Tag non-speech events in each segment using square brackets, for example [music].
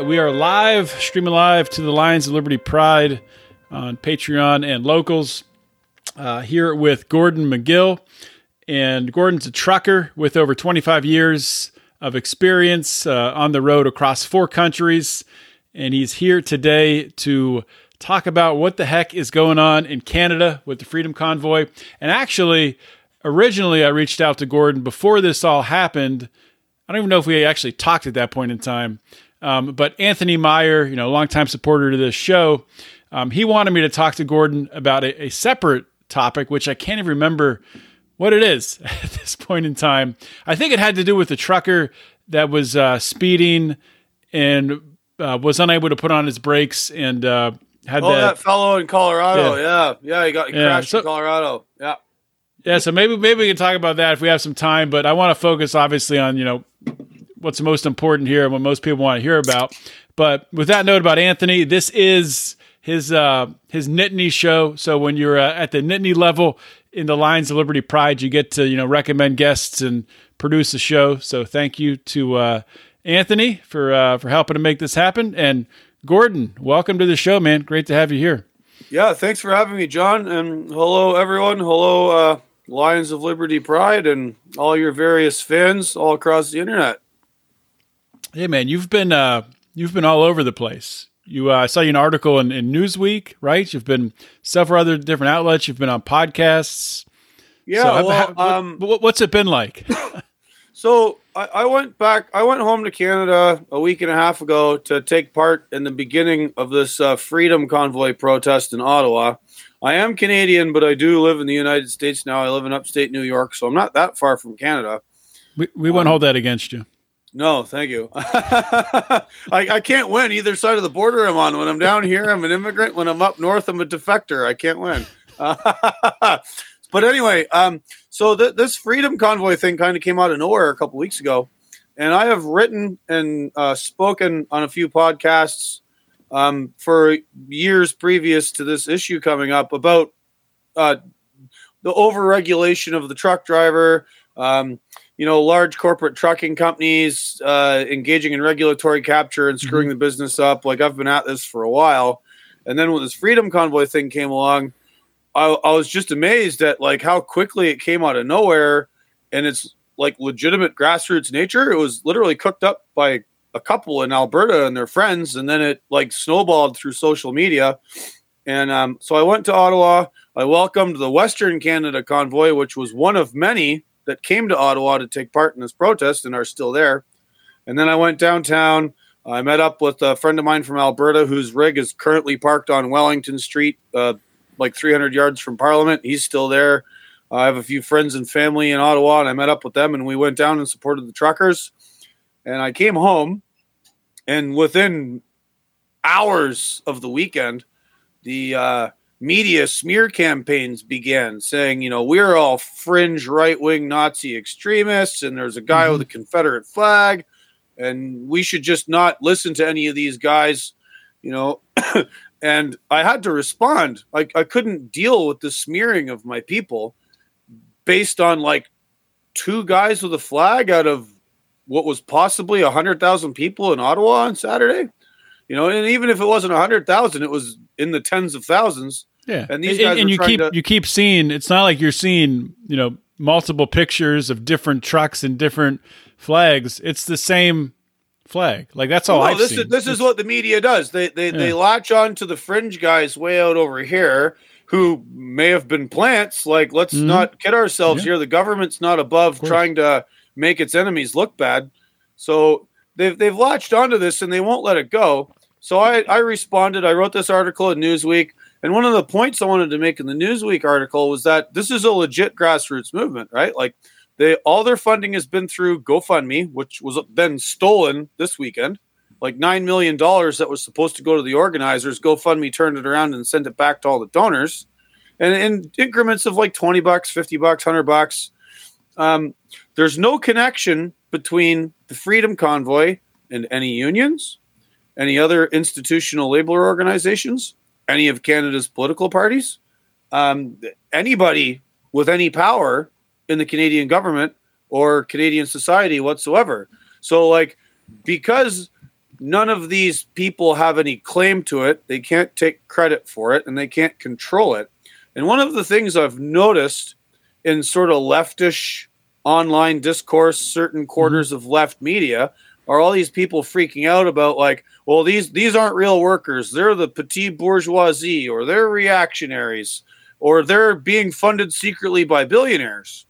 Right, we are live, streaming live to the Lions of Liberty Pride on Patreon and locals. Uh, here with Gordon Magill. And Gordon's a trucker with over 25 years of experience uh, on the road across four countries. And he's here today to talk about what the heck is going on in Canada with the Freedom Convoy. And actually, originally, I reached out to Gordon before this all happened. I don't even know if we actually talked at that point in time. Um, but Anthony Meyer, you know, longtime supporter to this show, um, he wanted me to talk to Gordon about a, a separate topic, which I can't even remember what it is [laughs] at this point in time. I think it had to do with the trucker that was uh, speeding and uh, was unable to put on his brakes and uh, had Oh, that. that fellow in Colorado. Yeah, yeah, he got he Yeah, crashed so- in Colorado. Yeah. Yeah, so maybe maybe we can talk about that if we have some time. But I want to focus obviously on you know what's most important here and what most people want to hear about. But with that note about Anthony, this is his uh, his Nittany show. So when you're uh, at the Nittany level in the Lions of Liberty Pride, you get to you know recommend guests and produce a show. So thank you to uh, Anthony for uh, for helping to make this happen. And Gordon, welcome to the show, man. Great to have you here. Yeah, thanks for having me, John. And hello, everyone. Hello, uh, Lions of Liberty Pride and all your various fans all across the internet. Hey man, you've been uh, you've been all over the place. You uh, I saw you an article in, in Newsweek, right? You've been several other different outlets. You've been on podcasts. Yeah, So, well, how- um, what- what's it been like? [laughs] So I, I went back. I went home to Canada a week and a half ago to take part in the beginning of this uh, Freedom Convoy protest in Ottawa. I am Canadian, but I do live in the United States now. I live in upstate New York, so I'm not that far from Canada. we we won't hold that against you. No, thank you. [laughs] I, I can't win either side of the border I'm on. When I'm down here, I'm an immigrant. When I'm up north, I'm a defector. I can't win. [laughs] but anyway, um, so th- this freedom convoy thing kind of came out of nowhere a couple weeks ago, and I have written and uh, spoken on a few podcasts um, for years previous to this issue coming up about uh, the overregulation of the truck driver. Um, you know, large corporate trucking companies uh, engaging in regulatory capture and screwing the business up. Like I've been at this for a while, and then when this Freedom Convoy thing came along, I, I was just amazed at like how quickly it came out of nowhere, and it's like legitimate grassroots nature. It was literally cooked up by a couple in Alberta and their friends, and then it like snowballed through social media. And um, so I went to Ottawa. I welcomed the Western Canada convoy, which was one of many that came to Ottawa to take part in this protest and are still there. And then I went downtown. I met up with a friend of mine from Alberta whose rig is currently parked on Wellington Street, uh, like 300 yards from Parliament. He's still there. I have a few friends and family in Ottawa, and I met up with them, and we went down and supported the truckers. And I came home, and within hours of the weekend, the uh, media smear campaigns began saying, you know, we're all fringe right wing Nazi extremists, and there's a guy with mm-hmm. a Confederate flag, and we should just not listen to any of these guys, you know. [coughs] and I had to respond. I, I couldn't deal with the smearing of my people based on like two guys with a flag out of what was possibly a hundred thousand people in Ottawa on Saturday. You know, and even if it wasn't a hundred thousand, it was in the tens of thousands. Yeah, And these guys and were you keep to- you keep seeing. It's not like you're seeing you know multiple pictures of different trucks and different flags. It's the same flag. Like that's all no, I've this seen. is this is what the media does. They they they latch on to the fringe guys way out over here who may have been plants. Like, let's Mhm. not kid ourselves Yeah. here. The government's not above trying to make its enemies look bad. So they've they've latched onto this and they won't let it go. So I I responded. I wrote this article in Newsweek. And one of the points I wanted to make in the Newsweek article was that this is a legit grassroots movement, right? Like They all their funding has been through GoFundMe, which was then stolen this weekend. Like nine million dollars that was supposed to go to the organizers, GoFundMe turned it around and sent it back to all the donors, and in increments of like twenty bucks, fifty bucks, hundred bucks. Um, there's no connection between the Freedom Convoy and any unions, any other institutional labor organizations, any of Canada's political parties, um, anybody with any power in the Canadian government or Canadian society whatsoever. So, like, because none of these people have any claim to it, they can't take credit for it and they can't control it. And one of the things I've noticed in sort of leftish online discourse, certain quarters of left media, are all these people freaking out about like, well, these these aren't real workers. They're the petit bourgeoisie, or they're reactionaries, or they're being funded secretly by billionaires.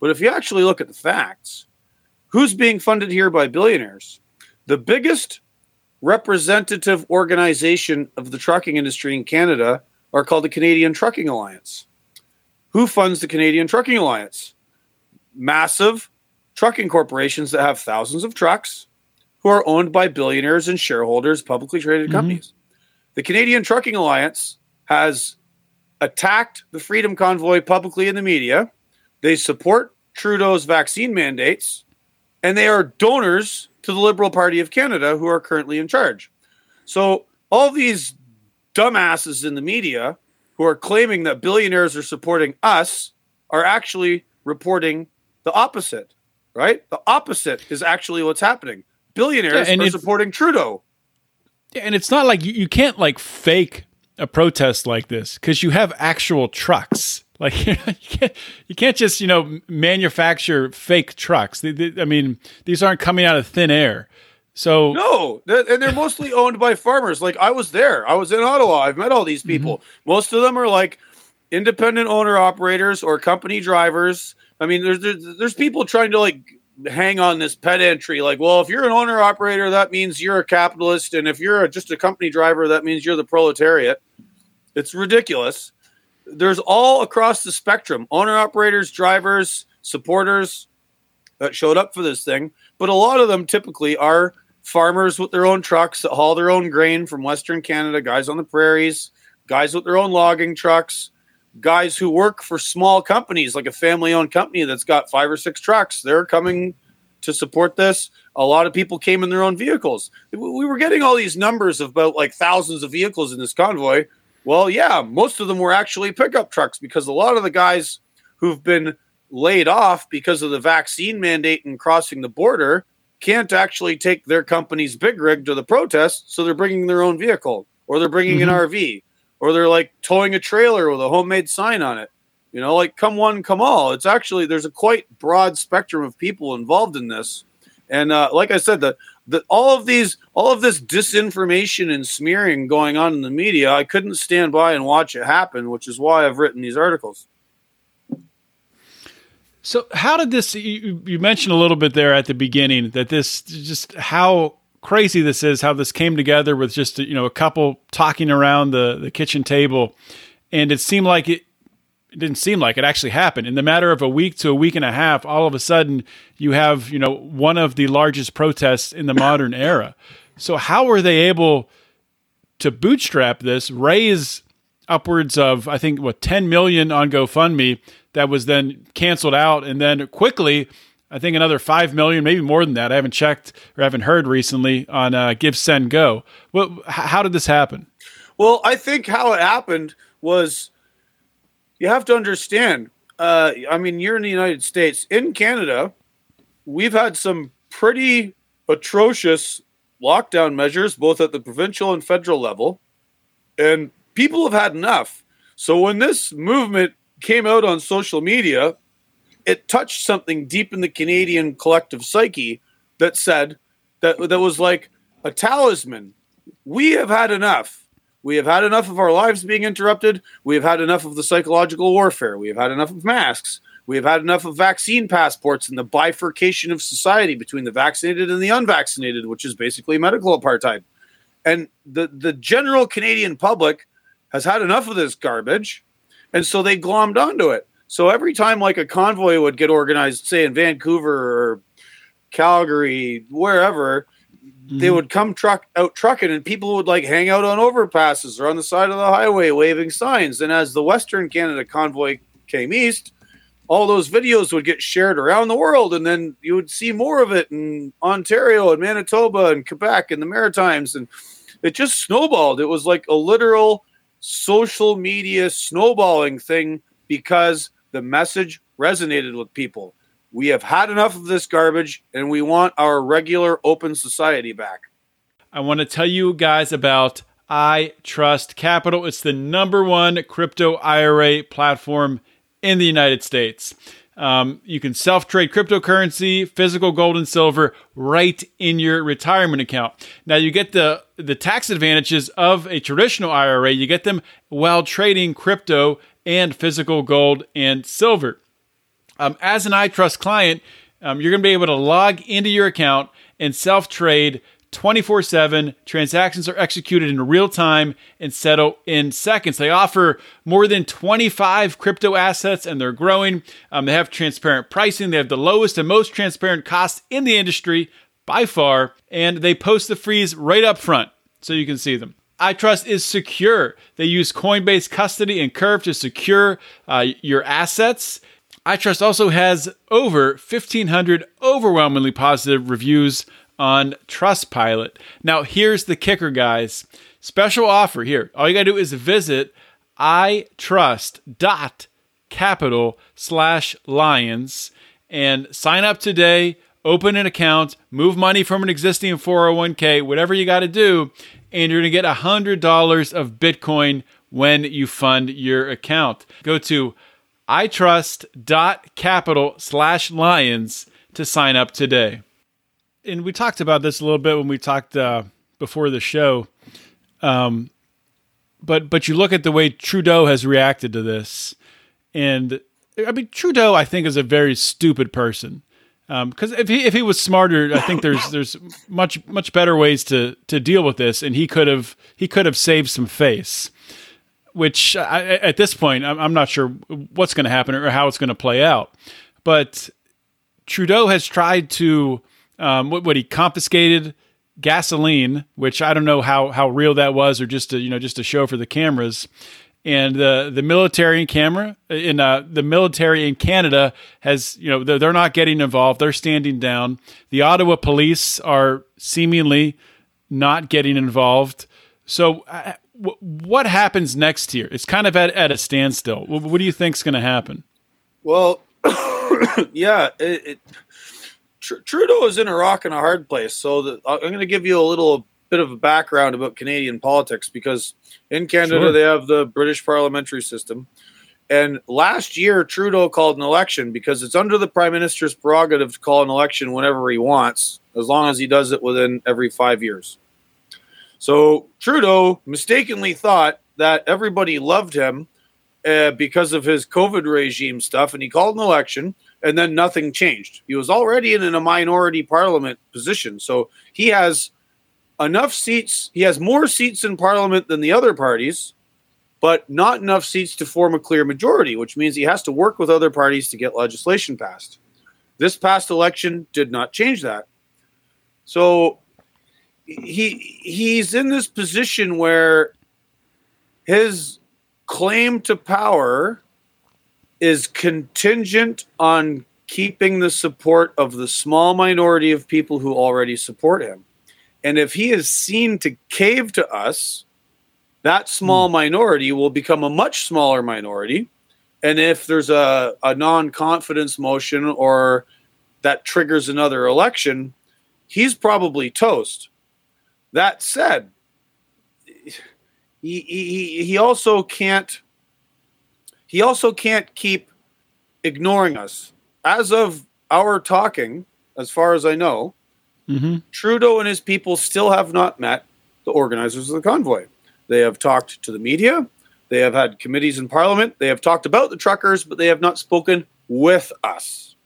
But if you actually look at the facts, who's being funded here by billionaires? The biggest representative organization of the trucking industry in Canada are called the Canadian Trucking Alliance. Who funds the Canadian Trucking Alliance? Massive trucking corporations that have thousands of trucks who are owned by billionaires and shareholders, publicly traded Mm-hmm. companies. The Canadian Trucking Alliance has attacked the Freedom Convoy publicly in the media. They support Trudeau's vaccine mandates, and they are donors to the Liberal Party of Canada who are currently in charge. So, all these dumbasses in the media who are claiming that billionaires are supporting us are actually reporting the opposite, right? The opposite is actually what's happening. Billionaires Yeah, and are supporting Trudeau. And it's not like you, you can't like fake a protest like this because you have actual trucks. [laughs] Like you can't you can't just you know manufacture fake trucks. They- they- I mean, these aren't coming out of thin air. So No, th- and they're mostly owned by farmers. Like I was there. I was in Ottawa. I've met all these mm-hmm. people. Most of them are like independent owner operators or company drivers. I mean, there's, there's there's people trying to like hang on this pet entry. Like, well, if you're an owner operator, that means you're a capitalist, and if you're a, just a company driver, that means you're the proletariat. It's ridiculous. There's all across the spectrum: owner operators, drivers, supporters that showed up for this thing. But a lot of them typically are farmers with their own trucks that haul their own grain from Western Canada, guys on the prairies, guys with their own logging trucks, guys who work for small companies like a family owned company that's got five or six trucks. They're coming to support this. A lot of people came in their own vehicles. We were getting all these numbers of about like thousands of vehicles in this convoy. Well, yeah, most of them were actually pickup trucks because a lot of the guys who've been laid off because of the vaccine mandate and crossing the border can't actually take their company's big rig to the protest, so they're bringing their own vehicle or they're bringing an mm-hmm. RV or they're like towing a trailer with a homemade sign on it. You know, like come one, come all. It's actually there's a quite broad spectrum of people involved in this, and uh, like I said, the the all of these all of this disinformation and smearing going on in the media, I couldn't stand by and watch it happen, which is why I've written these articles. So how did this? You, you mentioned a little bit there at the beginning that this just how crazy this is. How this came together with just you know a couple talking around the the kitchen table, and it seemed like it. It didn't seem like it actually happened. In the matter of a week to a week and a half, all of a sudden you have you know one of the largest protests in the modern era. So how were they able to bootstrap this, raise upwards of I think what 10 million on GoFundMe that was then canceled out and then quickly I think another 5 million maybe more than that I haven't checked or haven't heard recently on uh, Give Send Go. What how did this happen? Well, I think how it happened was you have to understand. Uh, I mean, you're in the United States. In Canada, we've had some pretty atrocious lockdown measures, both at the provincial and federal level, and people have had enough. So when this movement came out on social media, it touched something deep in the Canadian collective psyche that said that that was like a talisman. We have had enough. We have had enough of our lives being interrupted. We have had enough of the psychological warfare. We have had enough of masks. We have had enough of vaccine passports and the bifurcation of society between the vaccinated and the unvaccinated, which is basically medical apartheid. And the, the general Canadian public has had enough of this garbage. And so they glommed onto it. So every time like a convoy would get organized, say in Vancouver or Calgary, wherever, they mm-hmm. would come truck out trucking and people would like hang out on overpasses or on the side of the highway waving signs. And as the Western Canada convoy came east, all those videos would get shared around the world and then you would see more of it in Ontario and Manitoba and Quebec and the Maritimes and it just snowballed. It was like a literal social media snowballing thing because the message resonated with people. We have had enough of this garbage and we want our regular open society back. I want to tell you guys about iTrustCapital. It's the number one crypto IRA platform in the United States. Um, you can self trade cryptocurrency, physical gold and silver right in your retirement account. Now you get the the tax advantages of a traditional IRA. You get them while trading crypto and physical gold and silver. Um, as an iTrust client, um, you're going to be able to log into your account and self trade 24 7. Transactions are executed in real time and settle in seconds. They offer more than 25 crypto assets and they're growing. Um, they have transparent pricing, they have the lowest and most transparent costs in the industry by far, and they post the fees right up front so you can see them. iTrust is secure. They use Coinbase custody and Curv to secure uh, your assets. iTrust also has over 1,500 overwhelmingly positive reviews on Trustpilot. Now, here's the kicker, guys. Special offer here. All you got to do is visit itrust.capital slash lions and sign up today, open an account, move money from an existing 401k, whatever you got to do, and you're going to get $100 of Bitcoin when you fund your account. Go to itrust.capital slash lions to sign up today. And we talked about this a little bit when we talked uh, before the show. Um, but but you look at the way Trudeau has reacted to this, and I mean Trudeau, I think, is a very stupid person. Because um, if he if he was smarter, I think there's there's much much better ways to to deal with this, and he could have he could have saved some face which I, at this point I'm, I'm not sure what's going to happen or how it's going to play out. But Trudeau has tried to um, what, what he confiscated gasoline, which I don't know how how real that was, or just a, you know just a show for the cameras. And the the military in camera in uh, the military in Canada has you know they're, they're not getting involved. They're standing down. The Ottawa police are seemingly not getting involved. So uh, what happens next here? It's kind of at, at a standstill. What, do you think is going to happen? Well, [coughs] yeah, it, it, Tr- Trudeau is in a rock and a hard place. So the, I'm going to give you a little bit of a background about Canadian politics because in Canada Sure. they have the British parliamentary system. And last year, Trudeau called an election because it's under the prime minister's prerogative to call an election whenever he wants, as long as he does it within every five years. So Trudeau mistakenly thought that everybody loved him uh, because of his COVID regime stuff, and he called an election, and then nothing changed. He was already in a minority parliament position, so he has enough seats. He has more seats in parliament than the other parties, but not enough seats to form a clear majority, which means he has to work with other parties to get legislation passed. This past election did not change that. So he he's in this position where his claim to power is contingent on keeping the support of the small minority of people who already support him. And if he is seen to cave to us, that small hmm. minority will become a much smaller minority. And if there's a, a non confidence motion or that triggers another election, he's probably toast. That said, he, he, he also can't he also can't keep ignoring us. As of our talking, as far as I know, Mm-hmm. Trudeau and his people still have not met the organizers of the convoy. They have talked to the media. They have had committees in parliament. They have talked about the truckers, but they have not spoken with us.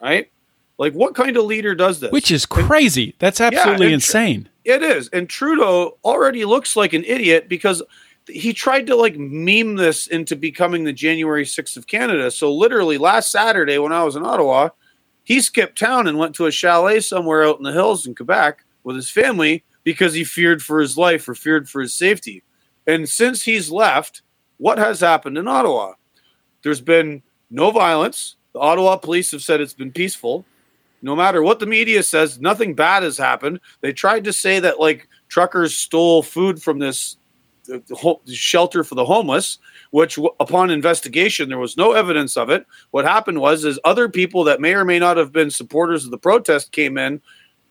Right? Like, what kind of leader does this? Which is crazy. That's absolutely and- insane. It is. And Trudeau already looks like an idiot because he tried to like meme this into becoming the January 6th of Canada. So literally last Saturday when I was in Ottawa, he skipped town and went to a chalet somewhere out in the hills in Quebec with his family because he feared for his life or feared for his safety. And since he's left, what has happened in Ottawa? There's been no violence. The Ottawa police have said it's been peaceful. No matter what the media says, nothing bad has happened. They tried to say that like truckers stole food from this shelter for the homeless, which w- upon investigation there was no evidence of it. What happened was is other people that may or may not have been supporters of the protest came in,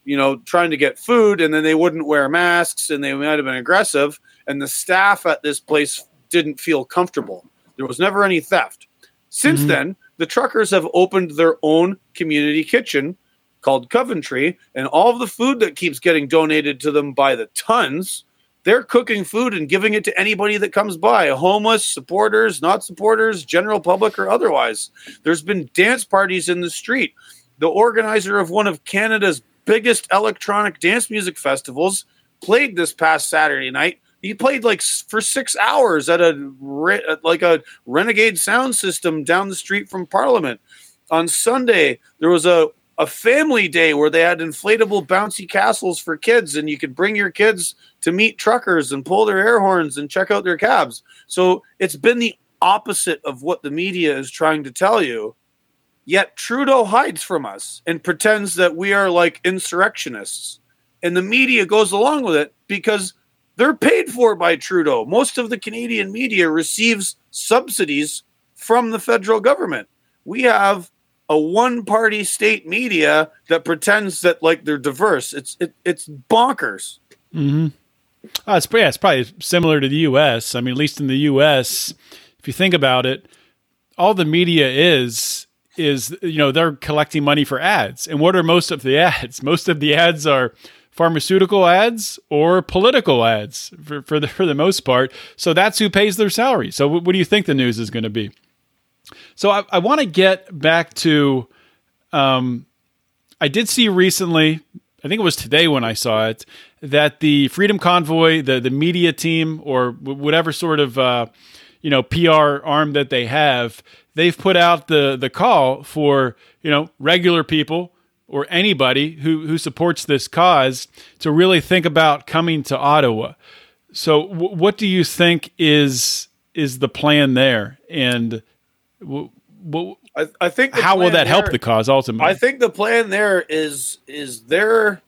you know, trying to get food and then they wouldn't wear masks and they might have been aggressive and the staff at this place didn't feel comfortable. There was never any theft. Since mm-hmm. then, the truckers have opened their own community kitchen called Coventry, and all of the food that keeps getting donated to them by the tons, they're cooking food and giving it to anybody that comes by homeless, supporters, not supporters, general public, or otherwise. There's been dance parties in the street. The organizer of one of Canada's biggest electronic dance music festivals played this past Saturday night. He played like for six hours at a re- like a renegade sound system down the street from Parliament. On Sunday, there was a a family day where they had inflatable bouncy castles for kids, and you could bring your kids to meet truckers and pull their air horns and check out their cabs. So it's been the opposite of what the media is trying to tell you. Yet Trudeau hides from us and pretends that we are like insurrectionists. And the media goes along with it because they're paid for by Trudeau. Most of the Canadian media receives subsidies from the federal government. We have a one-party state media that pretends that like they're diverse. It's it, it's bonkers. Mm-hmm. Uh, it's, yeah, it's probably similar to the U.S. I mean, at least in the U.S., if you think about it, all the media is is you know they're collecting money for ads, and what are most of the ads? [laughs] Most of the ads are pharmaceutical ads or political ads for for the for the most part. So that's who pays their salary. So what, do you think the news is going to be? So I, I want to get back to. Um, I did see recently, I think it was today when I saw it, that the Freedom Convoy, the the media team, or w- whatever sort of uh, you know PR arm that they have, they've put out the the call for you know regular people or anybody who who supports this cause to really think about coming to Ottawa. So, w- what do you think is is the plan there, and w- w- I, I think how will that help the cause ultimately? I think the plan there is is there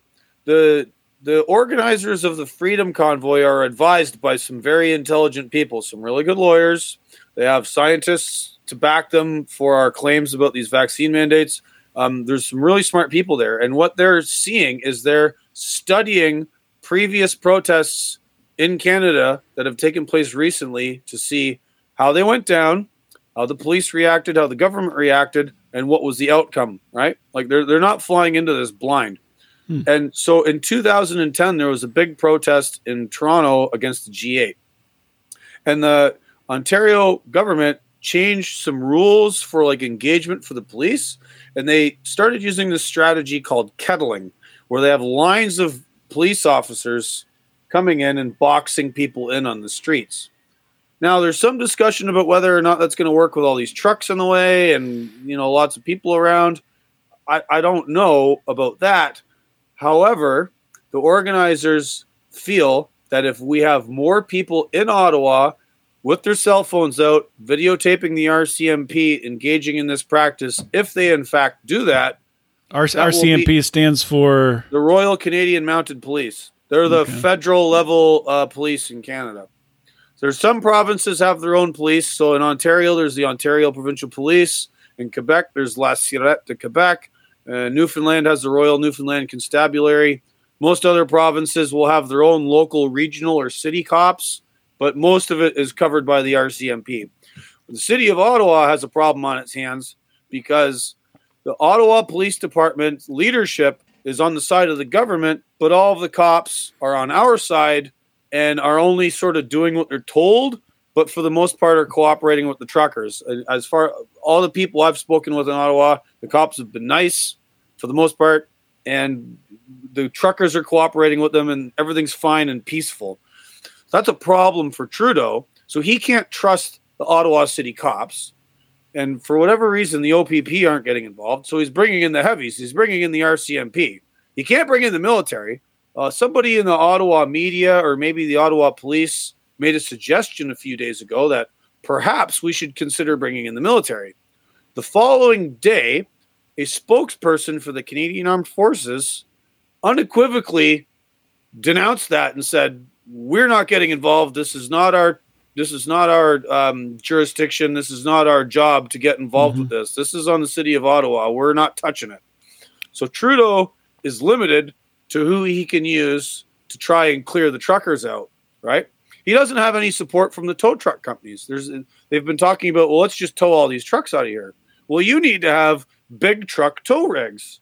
the the organizers of the Freedom Convoy are advised by some very intelligent people, some really good lawyers. They have scientists to back them for our claims about these vaccine mandates. Um, there's some really smart people there, and what they're seeing is they're studying previous protests in Canada that have taken place recently to see how they went down, how the police reacted, how the government reacted, and what was the outcome, right? Like they're they're not flying into this blind. Hmm. And so in 2010 there was a big protest in Toronto against the G8. And the Ontario government changed some rules for like engagement for the police and they started using this strategy called kettling where they have lines of police officers coming in and boxing people in on the streets. Now, there's some discussion about whether or not that's going to work with all these trucks in the way and you know lots of people around. I, I don't know about that. However, the organizers feel that if we have more people in Ottawa with their cell phones out, videotaping the RCMP, engaging in this practice, if they in fact do that, R- that RCMP stands for the Royal Canadian Mounted Police. They're the Okay. federal level uh, police in Canada. There's some provinces have their own police. So in Ontario, there's the Ontario Provincial Police. In Quebec, there's La Sûreté de Quebec. Uh, Newfoundland has the Royal Newfoundland Constabulary. Most other provinces will have their own local, regional, or city cops, but most of it is covered by the RCMP. The city of Ottawa has a problem on its hands because the Ottawa Police Department leadership is on the side of the government, but all of the cops are on our side and are only sort of doing what they're told, but for the most part are cooperating with the truckers. As far all the people I've spoken with in Ottawa, the cops have been nice for the most part, and the truckers are cooperating with them, and everything's fine and peaceful. that's a problem for Trudeau. So he can't trust the Ottawa City cops. And for whatever reason, the OPP aren't getting involved. So he's bringing in the heavies. He's bringing in the RCMP. He can't bring in the military. Uh, somebody in the Ottawa media or maybe the Ottawa police made a suggestion a few days ago that perhaps we should consider bringing in the military. The following day, a spokesperson for the Canadian Armed Forces unequivocally denounced that and said, "We're not getting involved. This is not our this is not our um, jurisdiction. This is not our job to get involved mm-hmm. with this. This is on the city of Ottawa. We're not touching it." So Trudeau is limited to who he can use to try and clear the truckers out, right? He doesn't have any support from the tow truck companies. There's they've been talking about, well, let's just tow all these trucks out of here. Well, you need to have big truck tow rigs.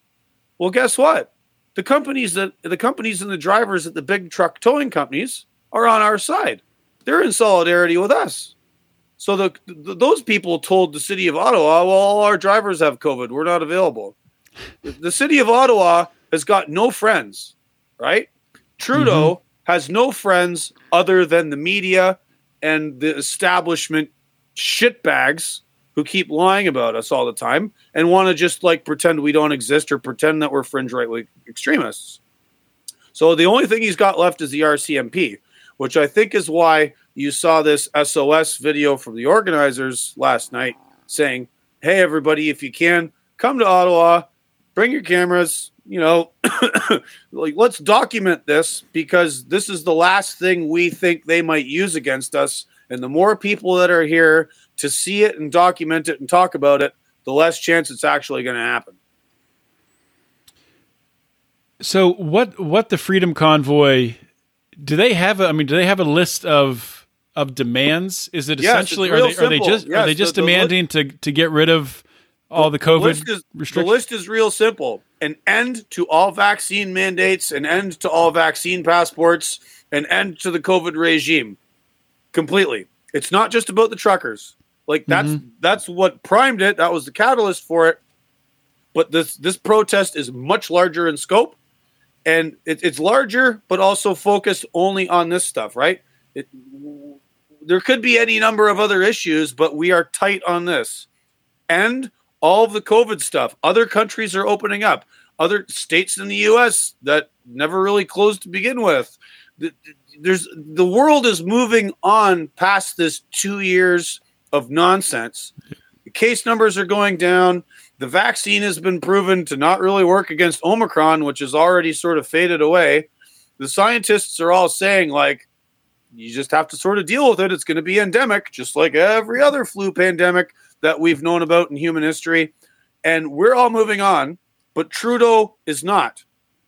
Well, guess what? The companies that the companies and the drivers at the big truck towing companies are on our side. They're in solidarity with us. So the, the those people told the city of Ottawa, well, all our drivers have COVID. We're not available. The, city of Ottawa has got no friends, right? Trudeau mm-hmm. Has no friends other than the media and the establishment shitbags who keep lying about us all the time and want to just like pretend we don't exist or pretend that we're fringe right wing extremists. So the only thing he's got left is the RCMP, which I think is why you saw this SOS video from the organizers last night saying, Hey, everybody, if you can, come to Ottawa, bring your cameras, you know, [coughs] like let's document this because this is the last thing we think they might use against us. And the more people that are here to see it and document it and talk about it, the less chance it's actually going to happen. So what what the Freedom Convoy do they have a, I mean do they have a list of of demands? Is it essentially are, they, are, they, just yes, are they just the, demanding the, to to get rid of all the COVID the restrictions? The list is real simple an end to all vaccine mandates, an end to all vaccine passports, an end to the COVID regime completely. It's not just about the truckers. Like that's mm-hmm. that's what primed it. That was the catalyst for it. But this this protest is much larger in scope, and it, it's larger, but also focused only on this stuff. Right? It, there could be any number of other issues, but we are tight on this. And all of the COVID stuff. Other countries are opening up. Other states in the U.S. that never really closed to begin with. There's the world is moving on past this two years of nonsense. The case numbers are going down. The vaccine has been proven to not really work against Omicron, which has already sort of faded away. The scientists are all saying, like, you just have to sort of deal with it. It's going to be endemic, just like every other flu pandemic that we've known about in human history. And we're all moving on, but Trudeau is not.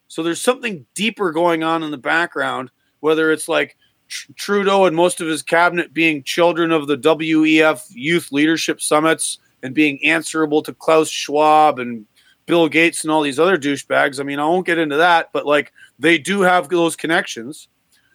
So there's something deeper going on in the background, whether it's like Tr- Trudeau and most of his cabinet being children of the WEF youth leadership summits and being answerable to Klaus Schwab and Bill Gates and all these other douchebags. I mean, I won't get into that, but like they do have those connections.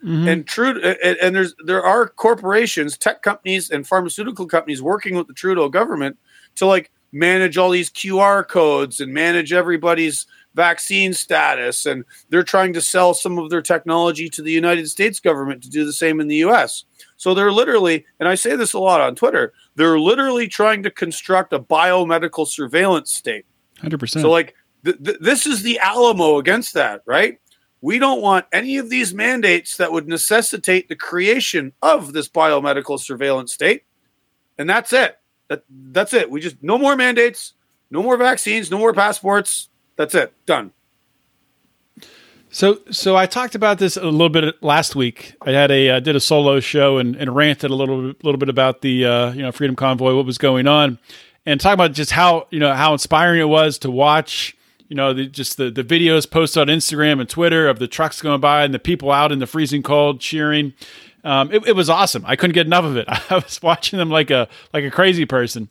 Mm-hmm. And true, and, there's there are corporations, tech companies, and pharmaceutical companies working with the Trudeau government to like manage all these QR codes and manage everybody's vaccine status, and they're trying to sell some of their technology to the United States government to do the same in the U.S. So they're literally, and I say this a lot on Twitter, they're literally trying to construct a biomedical surveillance state. Hundred percent. So like. Th- th- this is the Alamo against that, right? We don't want any of these mandates that would necessitate the creation of this biomedical surveillance state. And that's it. That, that's it. We just, no more mandates, no more vaccines, no more passports. That's it. Done. So, so I talked about this a little bit last week. I had a uh, did a solo show and, and ranted a little little bit about the uh, you know Freedom Convoy, what was going on, and talk about just how you know how inspiring it was to watch you know, the, just the, the videos posted on Instagram and Twitter of the trucks going by and the people out in the freezing cold cheering. Um, it, it, was awesome. I couldn't get enough of it. [laughs] I was watching them like a like a crazy person.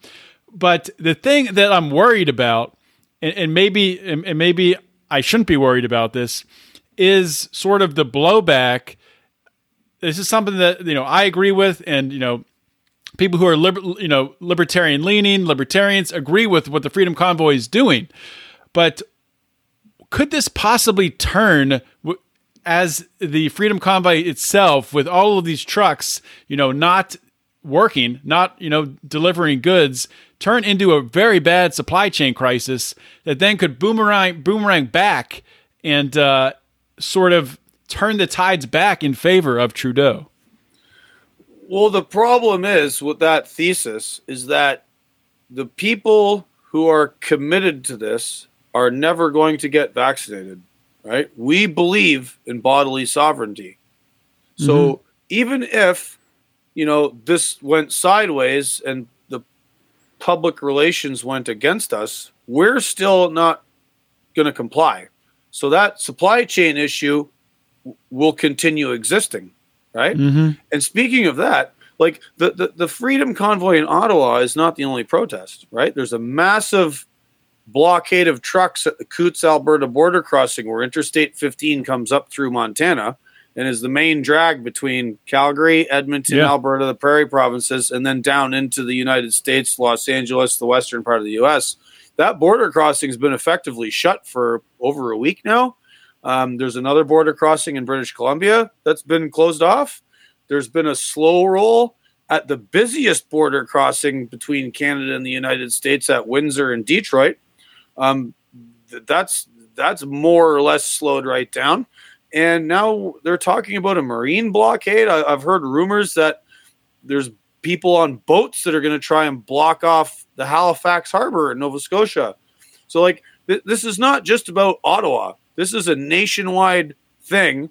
But the thing that I'm worried about, and, and maybe and, and maybe I shouldn't be worried about this, is sort of the blowback. This is something that you know I agree with, and you know people who are liber, you know libertarian leaning libertarians agree with what the Freedom Convoy is doing. But could this possibly turn as the Freedom Convoy itself, with all of these trucks, you know, not working, not you know delivering goods, turn into a very bad supply chain crisis that then could boomerang boomerang back and uh, sort of turn the tides back in favor of Trudeau. Well, the problem is with that thesis is that the people who are committed to this are never going to get vaccinated, right? We believe in bodily sovereignty. So mm-hmm. even if, you know, this went sideways and the public relations went against us, we're still not going to comply. So that supply chain issue will continue existing, right? Mm-hmm. And speaking of that, like the, the, the freedom convoy in Ottawa is not the only protest, right? There's a massive blockade of trucks at the Coutts Alberta border crossing where Interstate 15 comes up through Montana and is the main drag between Calgary, Edmonton, yeah. Alberta, the prairie provinces, and then down into the United States, Los Angeles, the western part of the US. That border crossing has been effectively shut for over a week now. Um, there's another border crossing in British Columbia that's been closed off. There's been a slow roll at the busiest border crossing between Canada and the United States at Windsor and Detroit. Um, that's that's more or less slowed right down. And now they're talking about a marine blockade. I, have heard rumors that there's people on boats that are going to try and block off the Halifax Harbor in Nova Scotia. So, like, th- this is not just about Ottawa. This is a nationwide thing,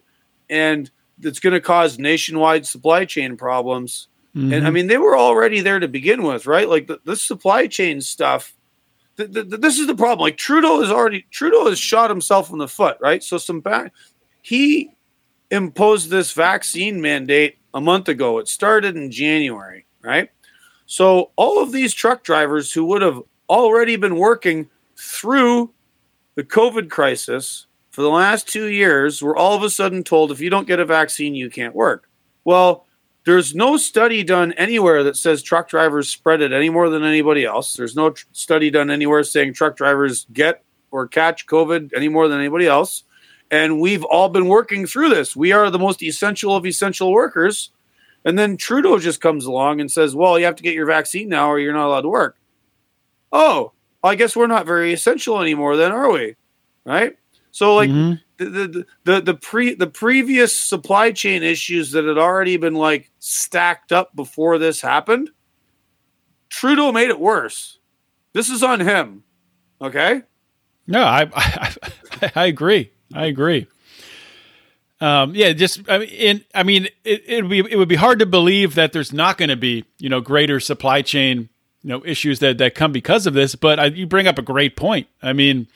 and it's going to cause nationwide supply chain problems. Mm-hmm. And I mm-hmm. mean, they were already there to begin with, right? Like the, the supply chain stuff. This is the problem. Like Trudeau has already Trudeau has shot himself in the foot, right? So some back, he imposed this vaccine mandate a month ago. It started in January, right? So all of these truck drivers who would have already been working through the COVID crisis for the last two years, we're all of a sudden told if you don't get a vaccine, you can't work. Well, there's no study done anywhere that says truck drivers spread it any more than anybody else. There's no tr- study done anywhere saying truck drivers get or catch COVID any more than anybody else. And we've all been working through this. We are the most essential of essential workers. And then Trudeau just comes along and says, well, you have to get your vaccine now or you're not allowed to work. Oh, I guess we're not very essential anymore, then, are we? Right? So like mm-hmm. The, the the pre the previous supply chain issues that had already been like stacked up before this happened, Trudeau made it worse. This is on him. Okay? No, I [laughs] I, I agree. I agree. Um, yeah, just I mean, in, I mean, it, it would be it would be hard to believe that there's not going to be you know greater supply chain you know issues that that come because of this. But I, you bring up a great point. I mean,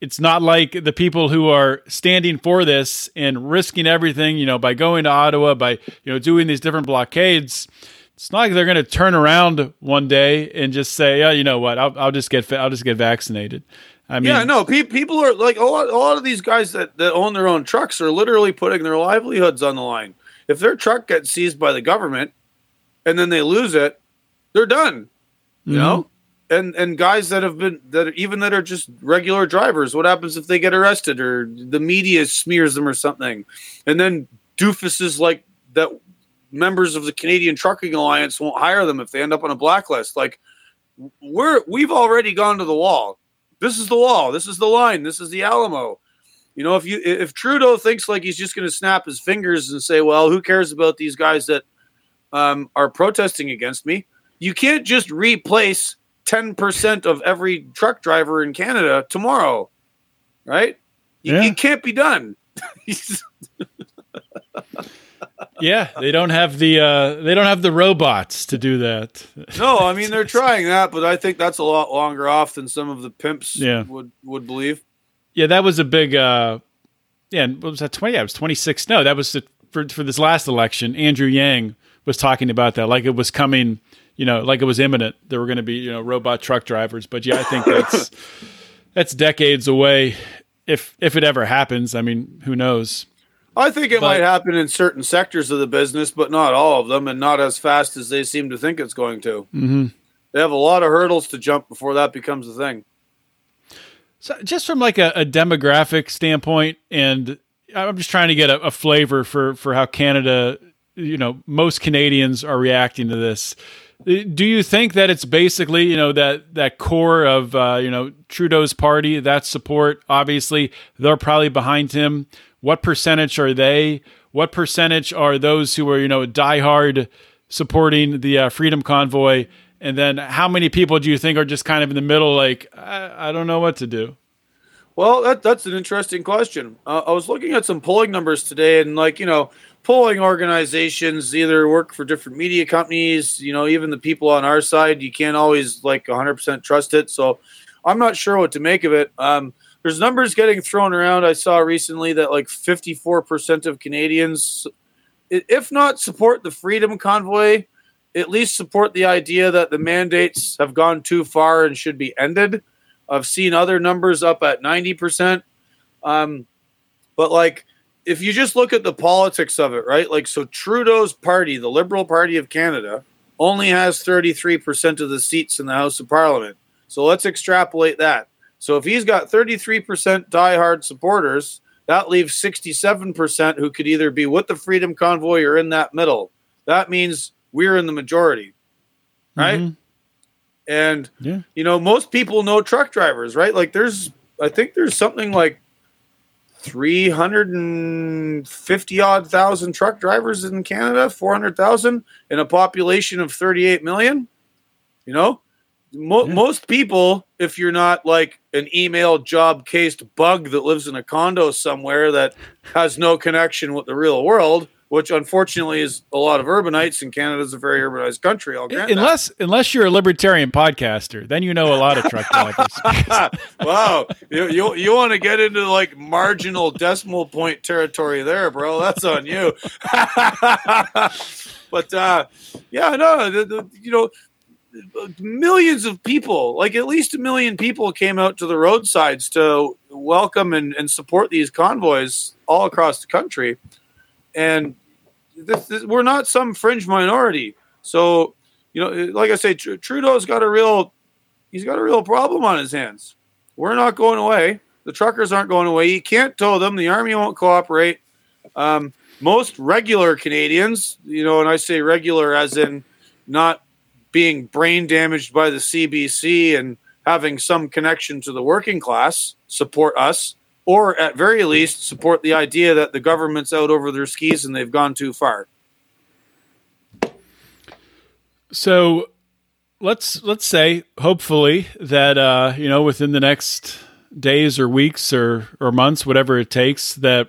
it's not like the people who are standing for this and risking everything, you know, by going to Ottawa, by you know doing these different blockades. It's not like they're going to turn around one day and just say, "Yeah, you know what? I'll, I'll just get I'll just get vaccinated." I mean, yeah, no, pe- people are like a lot, a lot of these guys that, that own their own trucks are literally putting their livelihoods on the line. If their truck gets seized by the government and then they lose it, they're done. You mm-hmm. know, and and guys that have been that even that are just regular drivers what happens if they get arrested or the media smears them or something? And then doofuses like that members of the canadian trucking alliance won't hire them if they end up on a blacklist. Like we're we've already gone to the wall. This is the wall. This is the line. This is the alamo. You know if you if trudeau thinks like he's just going to snap his fingers and say well who cares about these guys that um, are protesting against me? You can't just replace 10% of every truck driver in Canada tomorrow, right? Yeah. It can't be done. [laughs] yeah, they don't have the uh, they don't have the robots to do that. no, I [laughs] mean they're trying that, but I think that's a lot longer off than some of the pimps yeah. would would believe. Yeah, that was a big uh yeah, what was that 20? Yeah, it was 26. No, that was the, for for this last election. Andrew Yang was talking about that like it was coming you know, like it was imminent. There were going to be, you know, robot truck drivers. But yeah, I think that's [laughs] that's decades away. If if it ever happens, I mean, who knows? I think it but, might happen in certain sectors of the business, but not all of them, and not as fast as they seem to think it's going to. Mm-hmm. They have a lot of hurdles to jump before that becomes a thing. So, just from like a, a demographic standpoint, and I'm just trying to get a, a flavor for for how Canada, you know, most Canadians are reacting to this. Do you think that it's basically, you know, that that core of, uh, you know, Trudeau's party, that support? Obviously, they're probably behind him. What percentage are they? What percentage are those who are, you know, diehard supporting the uh, Freedom Convoy? And then, how many people do you think are just kind of in the middle, like I, I don't know what to do? Well, that, that's an interesting question. Uh, I was looking at some polling numbers today, and like you know, polling organizations either work for different media companies. You know, even the people on our side, you can't always like 100% trust it. So, I'm not sure what to make of it. Um, there's numbers getting thrown around. I saw recently that like 54% of Canadians, if not support the Freedom Convoy, at least support the idea that the mandates have gone too far and should be ended. I've seen other numbers up at 90%. Um, but like, if you just look at the politics of it, right? Like, so Trudeau's party, the Liberal Party of Canada, only has 33% of the seats in the House of Parliament. So let's extrapolate that. So if he's got 33% diehard supporters, that leaves 67% who could either be with the Freedom Convoy or in that middle. That means we're in the majority, right? Mm-hmm. And yeah. you know, most people know truck drivers, right? Like there's I think there's something like 350 odd thousand truck drivers in Canada, 400,000 in a population of 38 million. You know, Mo- yeah. most people, if you're not like an email job cased bug that lives in a condo somewhere that has no connection with the real world, which unfortunately is a lot of urbanites, and Canada is a very urbanized country. I'll grant unless that. unless you're a libertarian podcaster, then you know a lot of truck drivers. [laughs] wow, you, you you want to get into like marginal decimal point territory there, bro? That's on you. [laughs] but uh, yeah, no, the, the, you know millions of people, like at least a million people, came out to the roadsides to welcome and, and support these convoys all across the country and this, this, we're not some fringe minority. So, you know, like I say, Tr- Trudeau's got a real, he's got a real problem on his hands. We're not going away. The truckers aren't going away. You can't tow them. The army won't cooperate. Um, most regular Canadians, you know, and I say regular as in not being brain damaged by the CBC and having some connection to the working class, support us or at very least support the idea that the government's out over their skis and they've gone too far. So let's let's say hopefully that uh, you know within the next days or weeks or or months, whatever it takes, that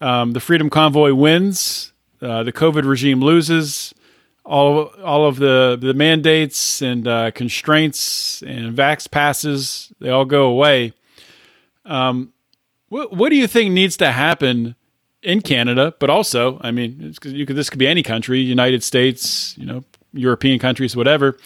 um, the Freedom Convoy wins, uh, the COVID regime loses, all all of the the mandates and uh, constraints and vax passes they all go away. Um, what, what do you think needs to happen in Canada, but also, I mean, you could, this could be any country, United States, you know, European countries, whatever.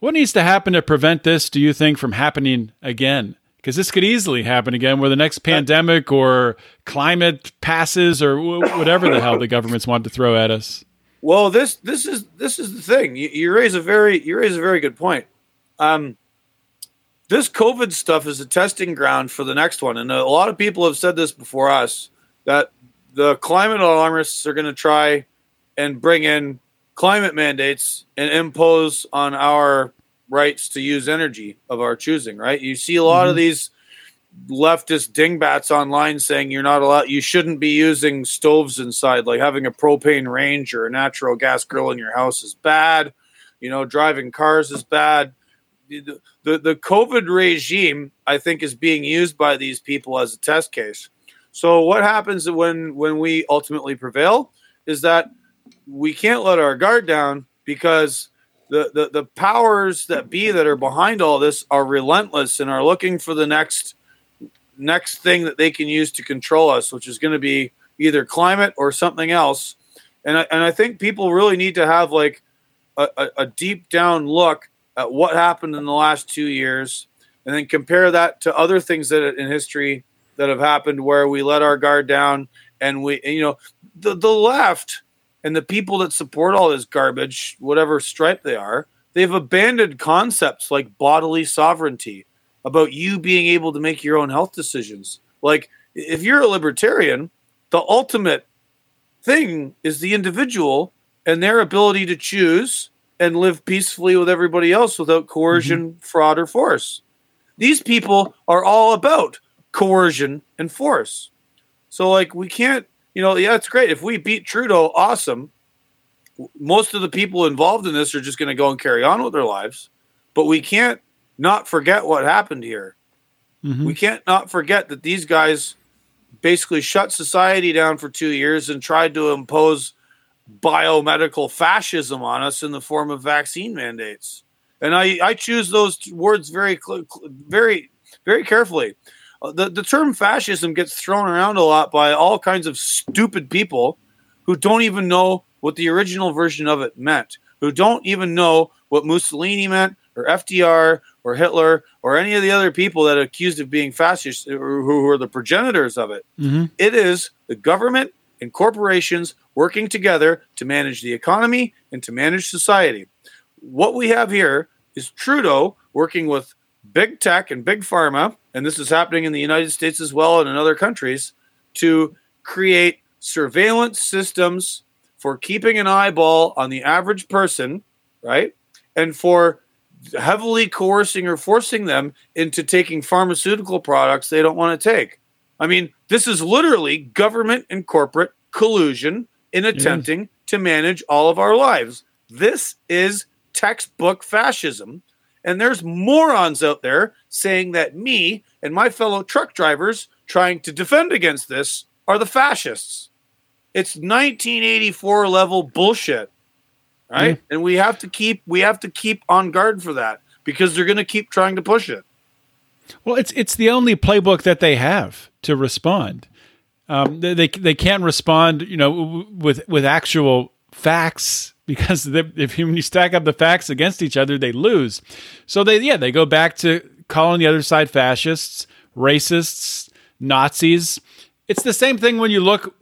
What needs to happen to prevent this, do you think, from happening again? Because this could easily happen again, where the next pandemic or climate passes or whatever the hell the governments want to throw at us. Well, this this is this is the thing. You, you raise a very you raise a very good point. Um, this COVID stuff is a testing ground for the next one. And a lot of people have said this before us that the climate alarmists are going to try and bring in climate mandates and impose on our rights to use energy of our choosing, right? You see a lot mm-hmm. of these leftist dingbats online saying you're not allowed you shouldn't be using stoves inside like having a propane range or a natural gas grill in your house is bad you know driving cars is bad the, the, COVID regime, I think, is being used by these people as a test case. So what happens when when we ultimately prevail is that we can't let our guard down because the, the, the powers that be that are behind all this are relentless and are looking for the next next thing that they can use to control us, which is going to be either climate or something else. And I, and I think people really need to have like a, a, a deep down look at what happened in the last two years, and then compare that to other things that in history that have happened where we let our guard down and we, you know, the the left and the people that support all this garbage, whatever stripe they are, they've abandoned concepts like bodily sovereignty, about you being able to make your own health decisions. Like if you're a libertarian, the ultimate thing is the individual and their ability to choose and live peacefully with everybody else without coercion, mm-hmm. fraud, or force. These people are all about coercion and force. So, like, we can't, you know, yeah, it's great. If we beat Trudeau, awesome. Most of the people involved in this are just going to go and carry on with their lives. But we can't not forget what happened here. Mm-hmm. We can't not forget that these guys basically shut society down for two years and tried to impose biomedical fascism on us in the form of vaccine mandates. And I, I choose those words very, very, very carefully. Uh, The, the term fascism gets thrown around a lot by all kinds of stupid people who don't even know what the original version of it meant, who don't even know what Mussolini meant, or FDR, or Hitler, or any of the other people that are accused of being fascists, or who who are the progenitors of it. It is the government and corporations working together to manage the economy and to manage society. What we have here is Trudeau working with big tech and big pharma, and this is happening in the United States as well and in other countries, to create surveillance systems for keeping an eyeball on the average person, right? And for heavily coercing or forcing them into taking pharmaceutical products they don't want to take. I mean, this is literally government and corporate collusion in attempting to manage all of our lives. This is textbook fascism. And there's morons out there saying that me and my fellow truck drivers trying to defend against this are the fascists. It's 1984 level bullshit. Right? And we have to keep we have to keep on guard for that because they're going to keep trying to push it. Well, it's it's the only playbook that they have to respond. Um, they, they can't respond, you know, with with actual facts [laughs] because if you, when you stack up the facts against each other, they lose. So they yeah they go back to calling the other side fascists, racists, Nazis. It's the same thing when you look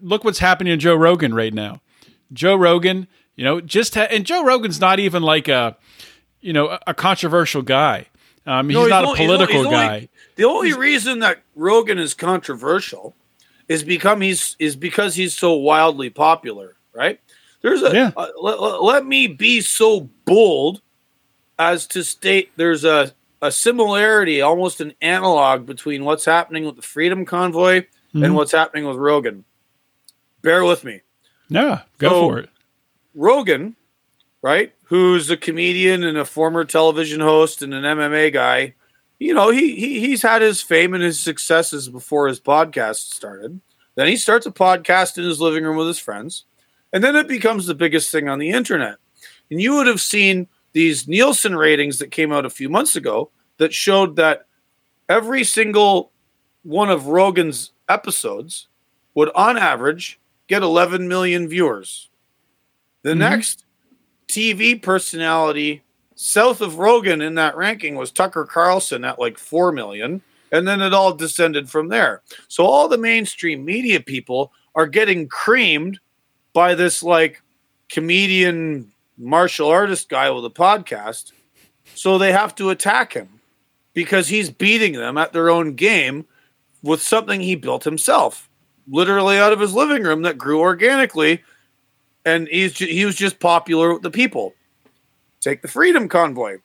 look what's happening to Joe Rogan right now. Joe Rogan, you know, just ha- and Joe Rogan's not even like a you know a controversial guy. Um, he's No, not a political only- guy. the only reason that Rogan is controversial is become he's is because he's so wildly popular, right? There's a Yeah. uh, let, let- let me be so bold as to state there's a a similarity, almost an analog between what's happening with the Freedom Convoy Mm-hmm. and what's happening with Rogan. Bear with me. Yeah, go So- for it. Rogan, right, who's a comedian and a former television host and an MMA guy, you know, he, he he's had his fame and his successes before his podcast started. Then he starts a podcast in his living room with his friends, and then it becomes the biggest thing on the internet. And you would have seen these Nielsen ratings that came out a few months ago that showed that every single one of Rogan's episodes would, on average, get 11 million viewers. The mm-hmm. next TV personality south of Rogan in that ranking was Tucker Carlson at like 4 million. And then it all descended from there. So all the mainstream media people are getting creamed by this like comedian martial artist guy with a podcast. So they have to attack him because he's beating them at their own game with something he built himself, literally out of his living room that grew organically and he's ju- he was just popular with the people. Take the Freedom Convoy.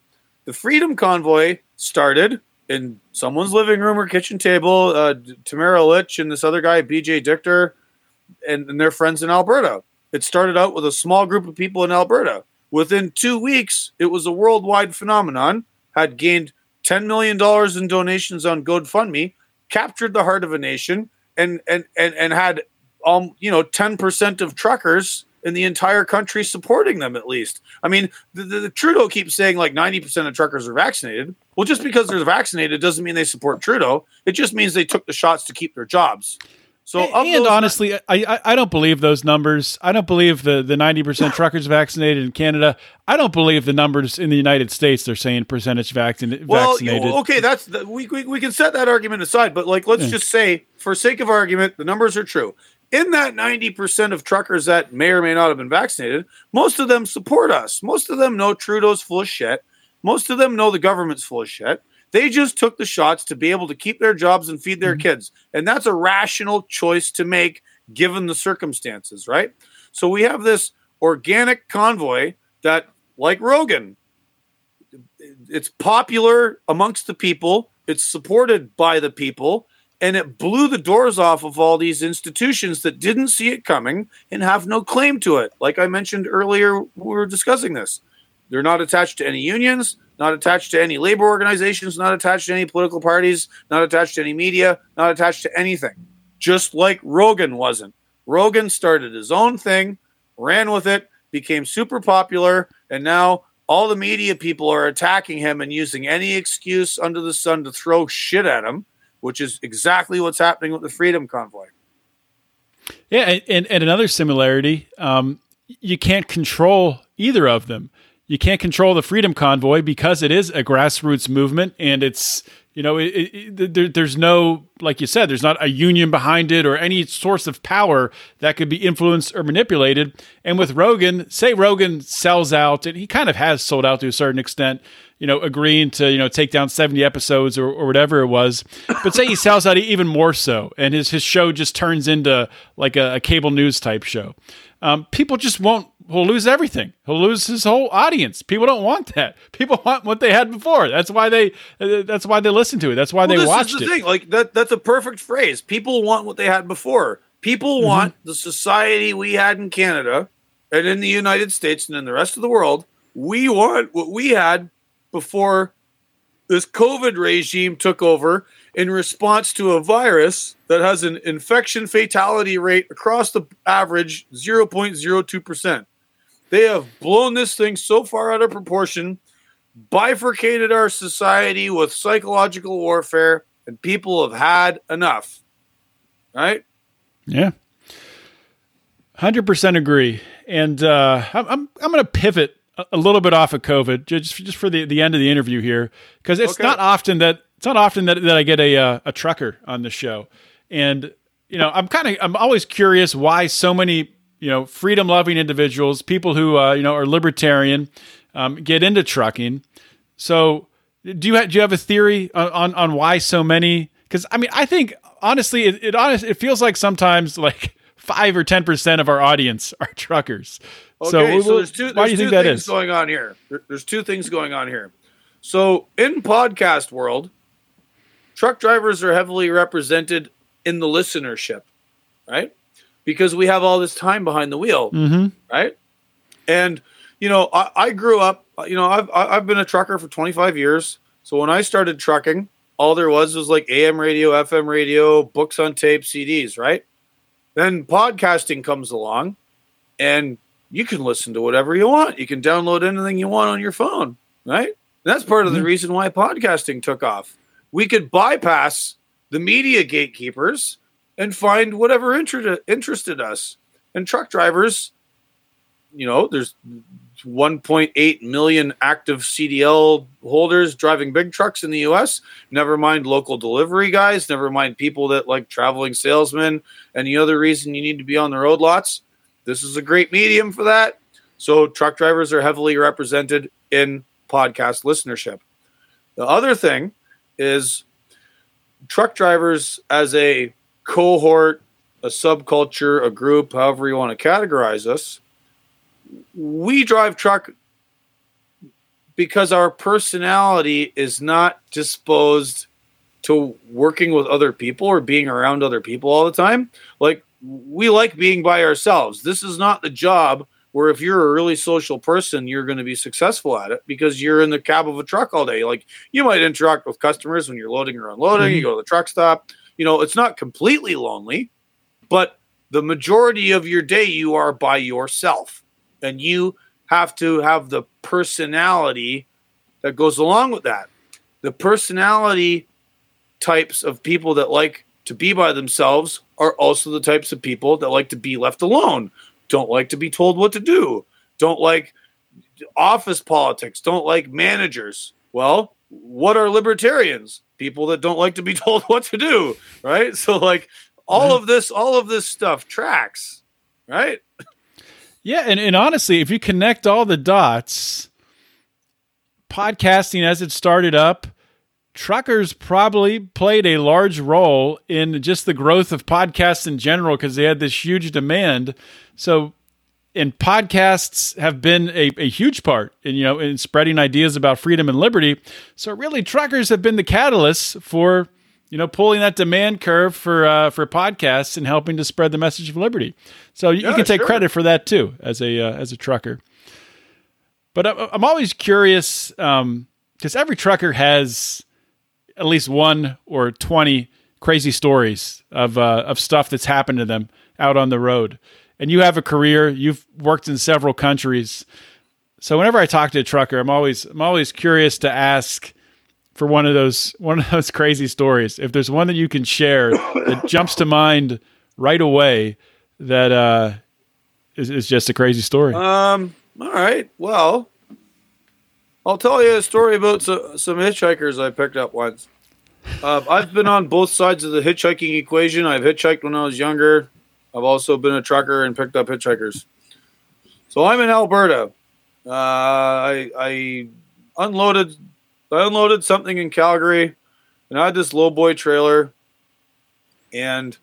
The Freedom Convoy started in someone's living room or kitchen table. Uh, Tamara Lich and this other guy, BJ Dichter, and, and their friends in Alberta. It started out with a small group of people in Alberta. Within two weeks, it was a worldwide phenomenon. Had gained ten million dollars in donations on GoFundMe, captured the heart of a nation, and and and and had um you know ten percent of truckers in the entire country supporting them at least. I mean, the, the, the Trudeau keeps saying like 90% of truckers are vaccinated. Well, just because they're vaccinated doesn't mean they support Trudeau. It just means they took the shots to keep their jobs. So, and honestly, I, I I don't believe those numbers. I don't believe the the ninety percent truckers vaccinated in Canada. I don't believe the numbers in the United States. They're saying percentage vaccin- well, vaccinated. you- okay, that's the, we, we we can set that argument aside, but like let's just say, for sake of argument, the numbers are true. In that ninety percent of truckers that may or may not have been vaccinated, most of them support us. Most of them know Trudeau's full of shit. Most of them know the government's full of shit. They just took the shots to be able to keep their jobs and feed their mm-hmm. kids. And that's a rational choice to make given the circumstances, right? So we have this organic convoy that, like Rogan, it's popular amongst the people, it's supported by the people, and it blew the doors off of all these institutions that didn't see it coming and have no claim to it. Like I mentioned earlier, we were discussing this. They're not attached to any unions, not attached to any labor organizations, not attached to any political parties, not attached to any media, not attached to anything. Just like Rogan wasn't. Rogan started his own thing, ran with it, became super popular, and now all the media people are attacking him and using any excuse under the sun to throw shit at him, which is exactly what's happening with the Freedom Convoy. Yeah, and, and another similarity, um, you can't control either of them you can't control the Freedom Convoy because it is a grassroots movement and it's you know it, it, there, there's no like you said there's not a union behind it or any source of power that could be influenced or manipulated and with rogan say rogan sells out and he kind of has sold out to a certain extent you know agreeing to you know take down 70 episodes or, or whatever it was but say he sells out even more so and his, his show just turns into like a, a cable news type show um, people just won't he'll lose everything. He'll lose his whole audience. People don't want that. People [laughs] want what they had before. That's why they. That's why they listen to it. That's why well, they watched the it. Thing. Like that. That's a perfect phrase. People want what they had before. People mm-hmm. want the society we had in Canada and in the United States and in the rest of the world. We want what we had before this COVID regime took over in response to a virus that has an infection fatality rate across the average 0.02%. They have blown this thing so far out of proportion, bifurcated our society with psychological warfare, and people have had enough. Right? Yeah. 100% agree. And uh, I'm, I'm, going to pivot a little bit off of COVID just, just for the, the end of the interview here, because it's okay. not often that it's not often that, that I get a, uh, a trucker on the show. And, you know, I'm kind of, I'm always curious why so many you know, freedom loving individuals, people who uh, you know are libertarian, um, get into trucking. So, do you have, do you have a theory on on, on why so many? Because I mean, I think honestly, it it, honest, it feels like sometimes [laughs] like five or ten percent of our audience [laughs] are truckers. Okay, so, so there's two. There's why do you think that is going on here? There's two things going on here. So in podcast world, truck drivers are heavily represented in the listenership, right? because we have all this time behind the wheel, mm-hmm. right? And you know, I, I, grew up. You know, I've I've been a trucker for 25 years. So when I started trucking, all there was was like AM radio, FM radio, books on tape, CDs, right? Then podcasting comes along, and you can listen to whatever you want. You can download anything you want on your phone, right? And that's part of the mm-hmm. reason why podcasting took off. We could bypass the media gatekeepers and find whatever inter- interested us. And truck drivers, you know, there's 1.8 million active CDL holders driving big trucks in the US. Never mind local delivery guys, never mind people that like traveling salesmen. Any other reason you need to be on the road lots. This is a great medium for that. So, truck drivers are heavily represented in podcast listenership. The other thing is truck drivers as a cohort, a subculture, a group, however you want to categorize us, we drive truck because our personality is not disposed to working with other people or being around other people all the time. Like we like being by ourselves. This is not the job where if you're a really social person, you're going to be successful at it because you're in the cab of a truck all day. Like you might interact with customers when you're loading or unloading, mm-hmm. you go to the truck stop, you know, it's not completely lonely, but the majority of your day you are by yourself and you have to have the personality that goes along with that. The personality types of people that like to be by themselves are also the types of people that like to be left alone, don't like to be told what to do, don't like office politics, don't like managers. Well, what are libertarians? People that don't like to be [laughs] told what to do, right? So like all mm-hmm. of this, all of this stuff tracks, right? Yeah, and, and honestly, if you connect all the dots, podcasting as it started up, truckers probably played a large role in just the growth of podcasts in general because they had this huge demand. So, and podcasts have been a, a huge part in you know in spreading ideas about freedom and liberty. So, really, truckers have been the catalysts for you know pulling that demand curve for uh, for podcasts and helping to spread the message of liberty. So, you, Yeah, you can take sure. credit for that too as a uh, as a trucker. But I- I'm always curious because every trucker has at least one or 20 crazy stories of, uh, of stuff that's happened to them out on the road. And you have a career, you've worked in several countries. So whenever I talk to a trucker, I'm always, I'm always curious to ask for one of those, one of those crazy stories. If there's one that you can share that [coughs] jumps to mind right away, that, uh, is, is just a crazy story. Um. All right. Well, I'll tell you a story about so, some hitchhikers I picked up once. Uh, I've been on both sides of the hitchhiking equation. I've hitchhiked when I was younger. I've also been a trucker and picked up hitchhikers. So I'm in Alberta. Uh, I, I unloaded. I unloaded something in Calgary, and I had this lowboy trailer, and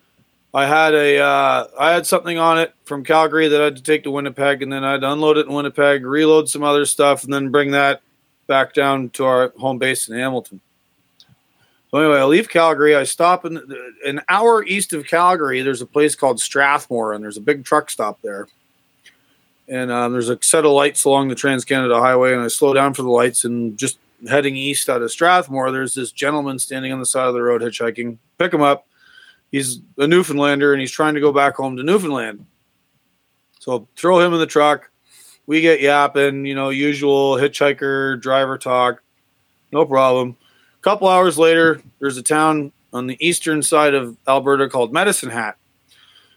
I had a uh, I had something on it from Calgary that I had to take to Winnipeg, and then I'd unload it in Winnipeg, reload some other stuff, and then bring that back down to our home base in Hamilton. So anyway, I leave Calgary. I stop in an hour east of Calgary. There's a place called Strathmore, and there's a big truck stop there. And um, there's a set of lights along the Trans Canada Highway, and I slow down for the lights. And just heading east out of Strathmore, there's this gentleman standing on the side of the road hitchhiking. Pick him up he's a Newfoundlander and he's trying to go back home to Newfoundland. So throw him in the truck. We get yapping, you know, usual hitchhiker driver talk. No problem. A couple hours later, there's a town on the eastern side of Alberta called Medicine Hat.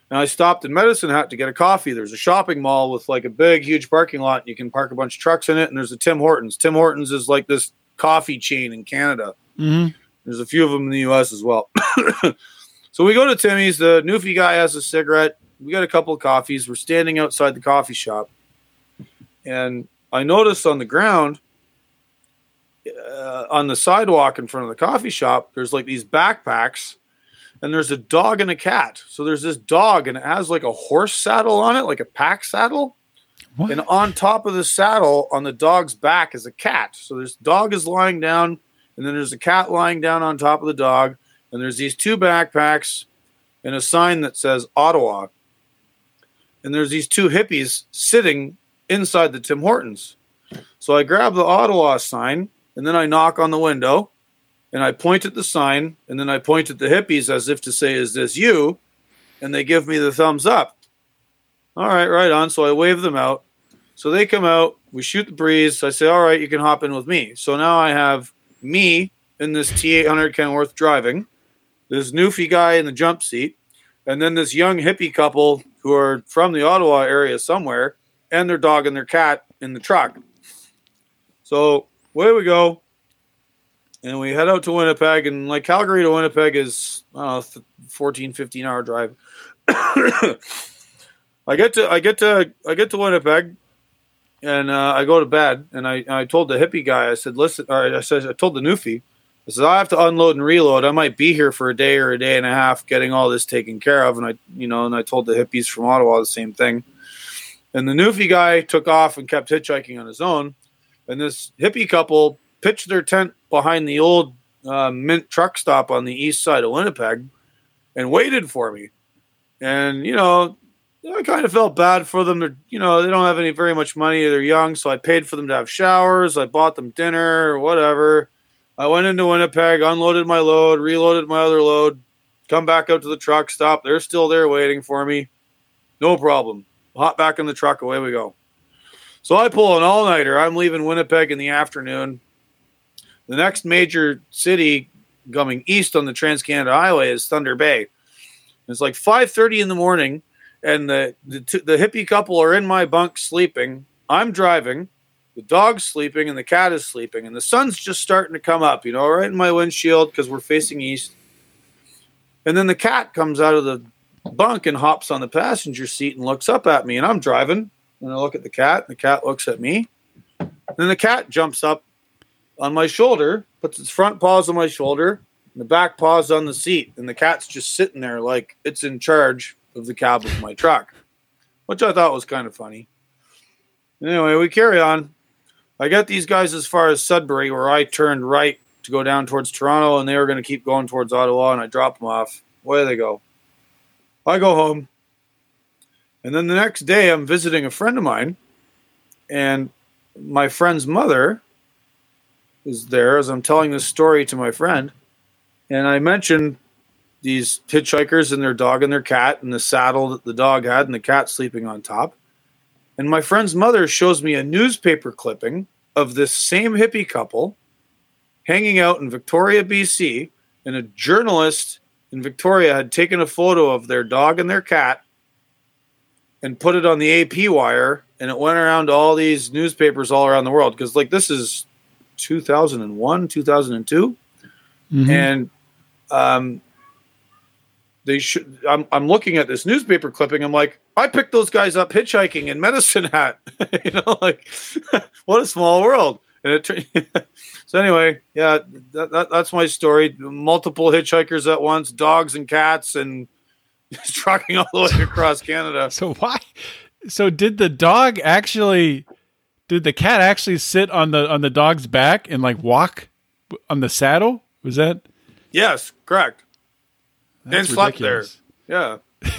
And I stopped in Medicine Hat to get a coffee. There's a shopping mall with like a big, huge parking lot. You can park a bunch of trucks in it. And there's a Tim Hortons. Tim Hortons is like this coffee chain in Canada. Mhm. There's a few of them in the U.S. as well. [coughs] so we go to Timmy's. The Newfie guy has a cigarette. We got a couple of coffees. We're standing outside the coffee shop, and I noticed on the ground, uh, on the sidewalk in front of the coffee shop, there's like these backpacks, and there's a dog and a cat. So there's this dog, and it has like a horse saddle on it, like a pack saddle. What? And on top of the saddle, on the dog's back, is a cat. So this dog is lying down, and then there's a cat lying down on top of the dog, and there's these two backpacks and a sign that says Ottawa. And there's these two hippies sitting inside the Tim Hortons. So I grab the Ottawa sign, and then I knock on the window, and I point at the sign, and then I point at the hippies as if to say, Is this you? And they give me the thumbs up. All right, right on. So I wave them out. So they come out, we shoot the breeze. I say, All right, you can hop in with me. So now I have me in this T800 Kenworth driving, this Newfie guy in the jump seat, and then this young hippie couple who are from the Ottawa area somewhere, and their dog and their cat in the truck. So away we go. And we head out to Winnipeg, and like Calgary to Winnipeg is, I know, 14, 15 hour drive. [coughs] I get to I get to I get to Winnipeg, and uh, I go to bed. And I I told the hippie guy I said listen I said I told the newfie I said I have to unload and reload. I might be here for a day or a day and a half getting all this taken care of. And I you know and I told the hippies from Ottawa the same thing. And the newfie guy took off and kept hitchhiking on his own. And this hippie couple pitched their tent behind the old uh, Mint truck stop on the east side of Winnipeg and waited for me. And you know, I kind of felt bad for them. They're, you know, they don't have any very much money. They're young, so I paid for them to have showers. I bought them dinner or whatever. I went into Winnipeg, unloaded my load, reloaded my other load, come back out to the truck stop. They're still there waiting for me. No problem. Hop back in the truck. Away we go. So I pull an all nighter. I'm leaving Winnipeg in the afternoon. The next major city coming east on the Trans Canada Highway is Thunder Bay. It's like 5:30 in the morning, and the the, the hippie couple are in my bunk sleeping. I'm driving, the dog's sleeping, and the cat is sleeping, and the sun's just starting to come up. You know, right in my windshield because we're facing east. And then the cat comes out of the bunk and hops on the passenger seat and looks up at me, and I'm driving, and I look at the cat, and the cat looks at me. And Then the cat jumps up on my shoulder, puts its front paws on my shoulder, and the back paws on the seat, and the cat's just sitting there like it's in charge of the cab of my truck, which I thought was kind of funny. Anyway, we carry on. I got these guys as far as Sudbury, where I turned right to go down towards Toronto, and they were going to keep going towards Ottawa, and I drop them off. Away they go. I go home. And then the next day, I'm visiting a friend of mine, and my friend's mother is there as I'm telling this story to my friend. And I mentioned these hitchhikers and their dog and their cat, and the saddle that the dog had, and the cat sleeping on top. And my friend's mother shows me a newspaper clipping of this same hippie couple hanging out in Victoria, BC, and a journalist in Victoria had taken a photo of their dog and their cat and put it on the AP wire, and it went around all these newspapers all around the world. Because, like, this is 2001, 2002. Mhm. And um, they should. I'm, I'm looking at this newspaper clipping. I'm like, I picked those guys up hitchhiking in Medicine Hat. [laughs] you know, like, [laughs] what a small world. And it, [laughs] so anyway, yeah, that, that, that's my story. Multiple hitchhikers at once, dogs and cats, and trucking all the way across Canada. So why? So did the dog actually? Did the cat actually sit on the on the dog's back and like walk on the saddle? Was that? Yes, correct. That's and slept there. Yeah. [laughs]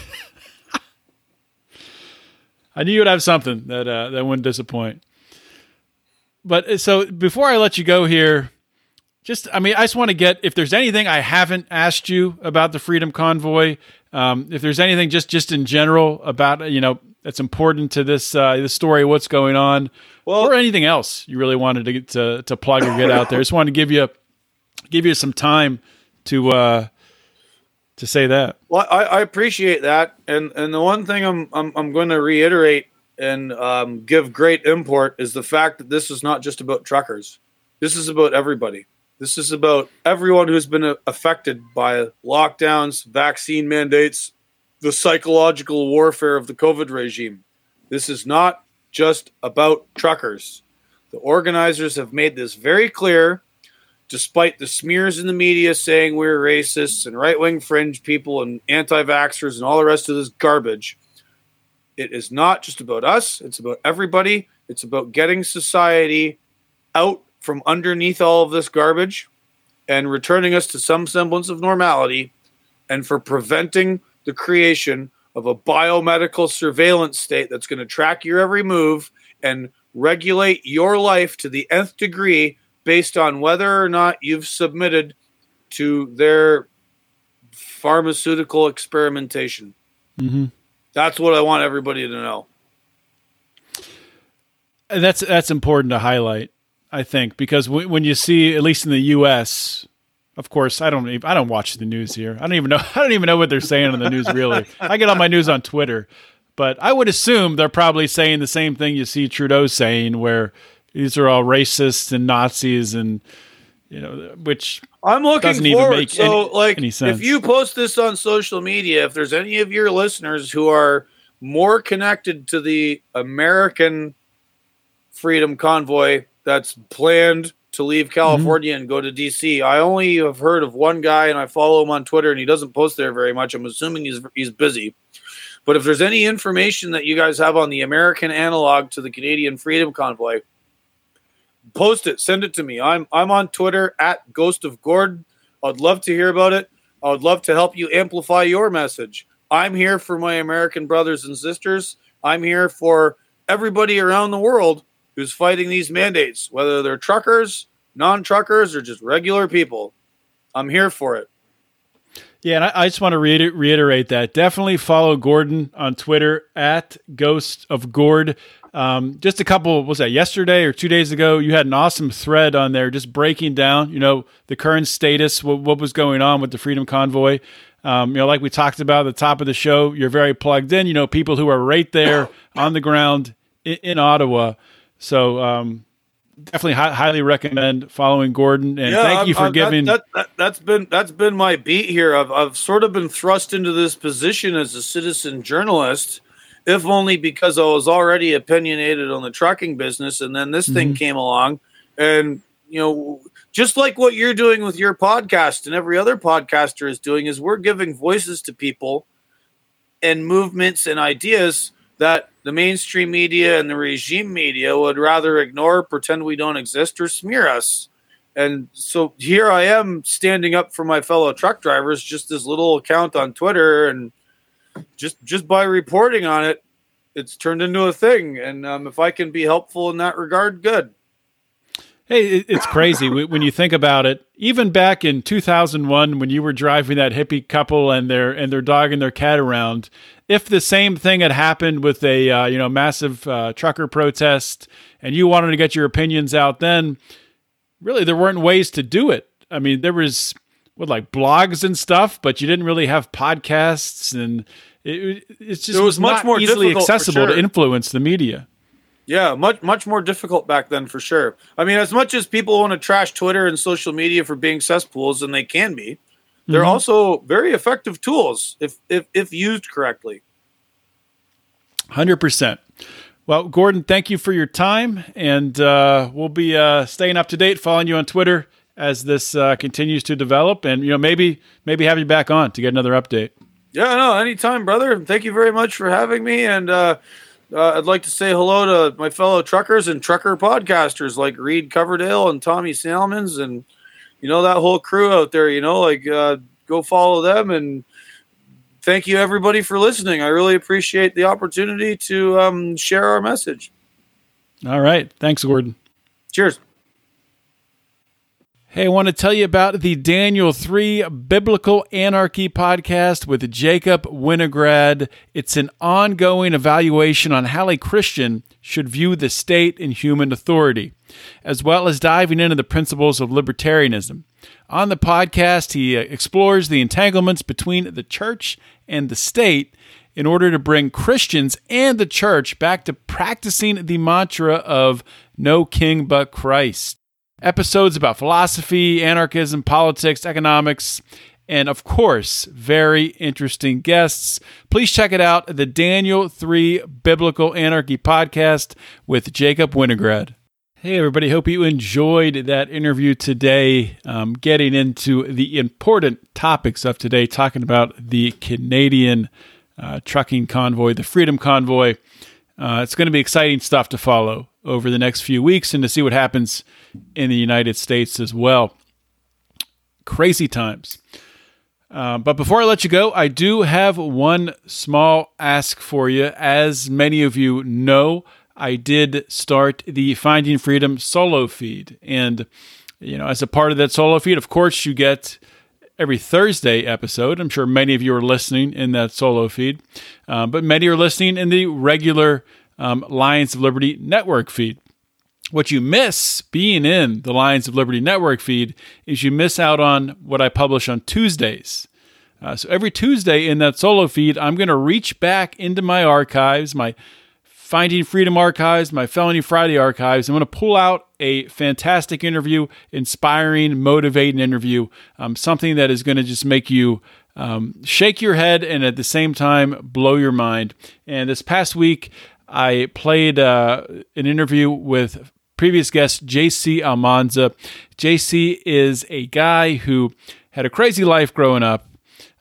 I knew you'd have something that uh, that wouldn't disappoint. But uh, so before I let you go here, just I mean, I just want to get if there's anything I haven't asked you about the Freedom Convoy, um, if there's anything just just in general about you know that's important to this uh, this story, what's going on, Well- or anything else you really wanted to to, to plug or get out there. I just wanted to give you give you some time to uh, to say that. Well, I, I appreciate that, and and the one thing I'm I'm, I'm going to reiterate and um, give great import is the fact that this is not just about truckers. This is about everybody. This is about everyone who's been uh, affected by lockdowns, vaccine mandates, the psychological warfare of the COVID regime. This is not just about truckers. The organizers have made this very clear despite the smears in the media saying we're racists and right wing fringe people and anti vaxxers and all the rest of this garbage, it is not just about us. It's about everybody. It's about getting society out from underneath all of this garbage and returning us to some semblance of normality and for preventing the creation of a biomedical surveillance state that's going to track your every move and regulate your life to the nth degree based on whether or not you've submitted to their pharmaceutical experimentation. Mm-hmm. That's what I want everybody to know. And that's that's important to highlight, I think, because w- when you see, at least in the U.S., of course, I don't even, I don't watch the news here. I don't even know [laughs] I don't even know what they're saying on the news. Really, I get all my news on Twitter, but I would assume they're probably saying the same thing you see Trudeau saying, where these are all racists and Nazis, and you know, which I'm looking Doesn't even make so, any- like, any sense. if you post this on social media, if there's any of your listeners who are more connected to the American Freedom Convoy that's planned to leave California and go to DC, I only have heard of one guy, and I follow him on Twitter, and he doesn't post there very much. I'm assuming he's he's busy. But if there's any information that you guys have on the American analog to the Canadian Freedom Convoy, post it, send it to me. I'm I'm on Twitter at Ghost of Gordon. I'd love to hear about it. I would love to help you amplify your message. I'm here for my American brothers and sisters. I'm here for everybody around the world who's fighting these mandates, whether they're truckers, non-truckers, or just regular people. I'm here for it. Yeah, and I, I just want to reiter- reiterate that. Definitely follow Gordon on Twitter at Ghost of Gord. Um, just a couple, was that yesterday or two days ago? You had an awesome thread on there, just breaking down, you know, the current status, what, what was going on with the Freedom Convoy. Um, you know, like we talked about at the top of the show, you're very plugged in. You know, people who are right there [coughs] on the ground in, in Ottawa. So um, definitely hi- highly recommend following Gordon. And thank I'm- you for I'm- giving. That, that, that's been that's been my beat here. I've I've sort of been thrust into this position as a citizen journalist, if only because I was already opinionated on the trucking business, and then this thing came along, and you know, just like what you're doing with your podcast and every other podcaster is doing, is we're giving voices to people and movements and ideas that the mainstream media and the regime media would rather ignore, pretend we don't exist, or smear us. And so here I am standing up for my fellow truck drivers, just this little account on Twitter, and just just by reporting on it, it's turned into a thing. And um, if I can be helpful in that regard, good. Hey, it's crazy when you think about it. Even back in 2001, when you were driving that hippie couple and their and their dog and their cat around, if the same thing had happened with a uh, you know massive uh, trucker protest, and you wanted to get your opinions out, then really there weren't ways to do it. I mean, there was what like blogs and stuff, but you didn't really have podcasts, and it, it's just it was, much more easily accessible sure. to influence the media. Yeah, much much more difficult back then for sure. I mean, as much as people want to trash Twitter and social media for being cesspools, and they can be, they're mm-hmm. also very effective tools if if if used correctly. Hundred percent. Well, Gordon, thank you for your time, and uh, we'll be uh, staying up to date, following you on Twitter as this uh, continues to develop, and you know maybe maybe have you back on to get another update. Yeah, no, anytime, brother. Thank you very much for having me, and uh, I'd like to say hello to my fellow truckers and trucker podcasters like Reed Coverdale and Tommy Salmons and you know that whole crew out there. You know, like uh, go follow them and thank you everybody for listening. I really appreciate the opportunity to um, share our message. All right, thanks, Gordon. Cheers. Hey, I want to tell you about the Daniel 3 Biblical Anarchy podcast with Jacob Winograd. It's an ongoing evaluation on how a Christian should view the state and human authority, as well as diving into the principles of libertarianism. On the podcast, he uh, explores the entanglements between the church and the state in order to bring Christians and the church back to practicing the mantra of no king but Christ episodes about philosophy, anarchism, politics, economics, and of course, very interesting guests. Please check it out the Daniel 3 Biblical Anarchy podcast with Jacob Winograd. Hey, everybody. Hope you enjoyed that interview today. Um, getting into the important topics of today, talking about the Canadian uh, trucking convoy, the Freedom Convoy. Uh, it's going to be exciting stuff to follow over the next few weeks and to see what happens in the United States as well. Crazy times. Uh, but before I let you go, I do have one small ask for you. As many of you know, I did start the Finding Freedom solo feed. And, you know, as a part of that solo feed, of course, you get every Thursday episode. I'm sure many of you are listening in that solo feed, um, but many are listening in the regular um, Lions of Liberty network feed. What you miss being in the Lions of Liberty network feed is you miss out on what I publish on Tuesdays. Uh, so every Tuesday in that solo feed, I'm going to reach back into my archives, my Finding Freedom archives, my Felony Friday archives. I'm going to pull out a fantastic interview, inspiring, motivating interview, um, something that is going to just make you um, shake your head and at the same time blow your mind. And this past week, I played uh, an interview with previous guest JC Almanza. JC is a guy who had a crazy life growing up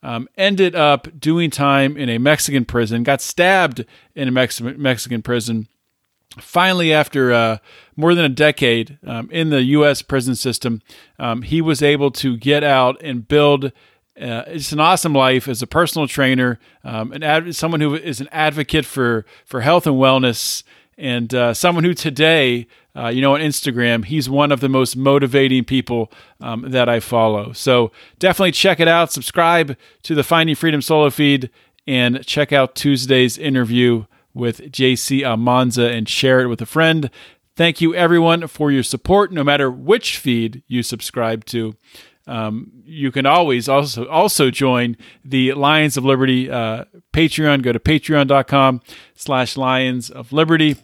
um, ended up doing time in a Mexican prison, got stabbed in a Mex- Mexican prison. Finally, after uh, more than a decade um, in the U.S. prison system, um, he was able to get out and build. Uh, it's an awesome life as a personal trainer, um, an ad- someone who is an advocate for for health and wellness, and uh, someone who today uh, you know, on Instagram, he's one of the most motivating people um, that I follow. So definitely check it out. Subscribe to the Finding Freedom solo feed and check out Tuesday's interview with JC Almanza and share it with a friend. Thank you, everyone, for your support, no matter which feed you subscribe to. Um, you can always also also join the Lions of Liberty uh, Patreon. Go to patreon.com slash Lions of Liberty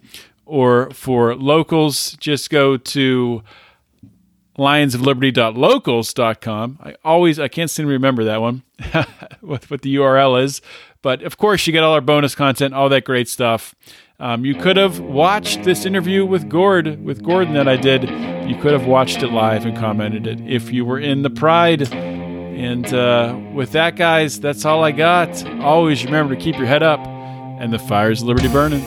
or for locals, just go to lionsofliberty.locals.com. I always I can't seem to remember that one [laughs] what what the URL is, But of course, you get all our bonus content, all that great stuff. Um, you could have watched this interview with Gord, with Gordon that I did. You could have watched it live and commented it if you were in the Pride. And uh, with that, guys, that's all I got. Always remember to keep your head up and the fires liberty burning.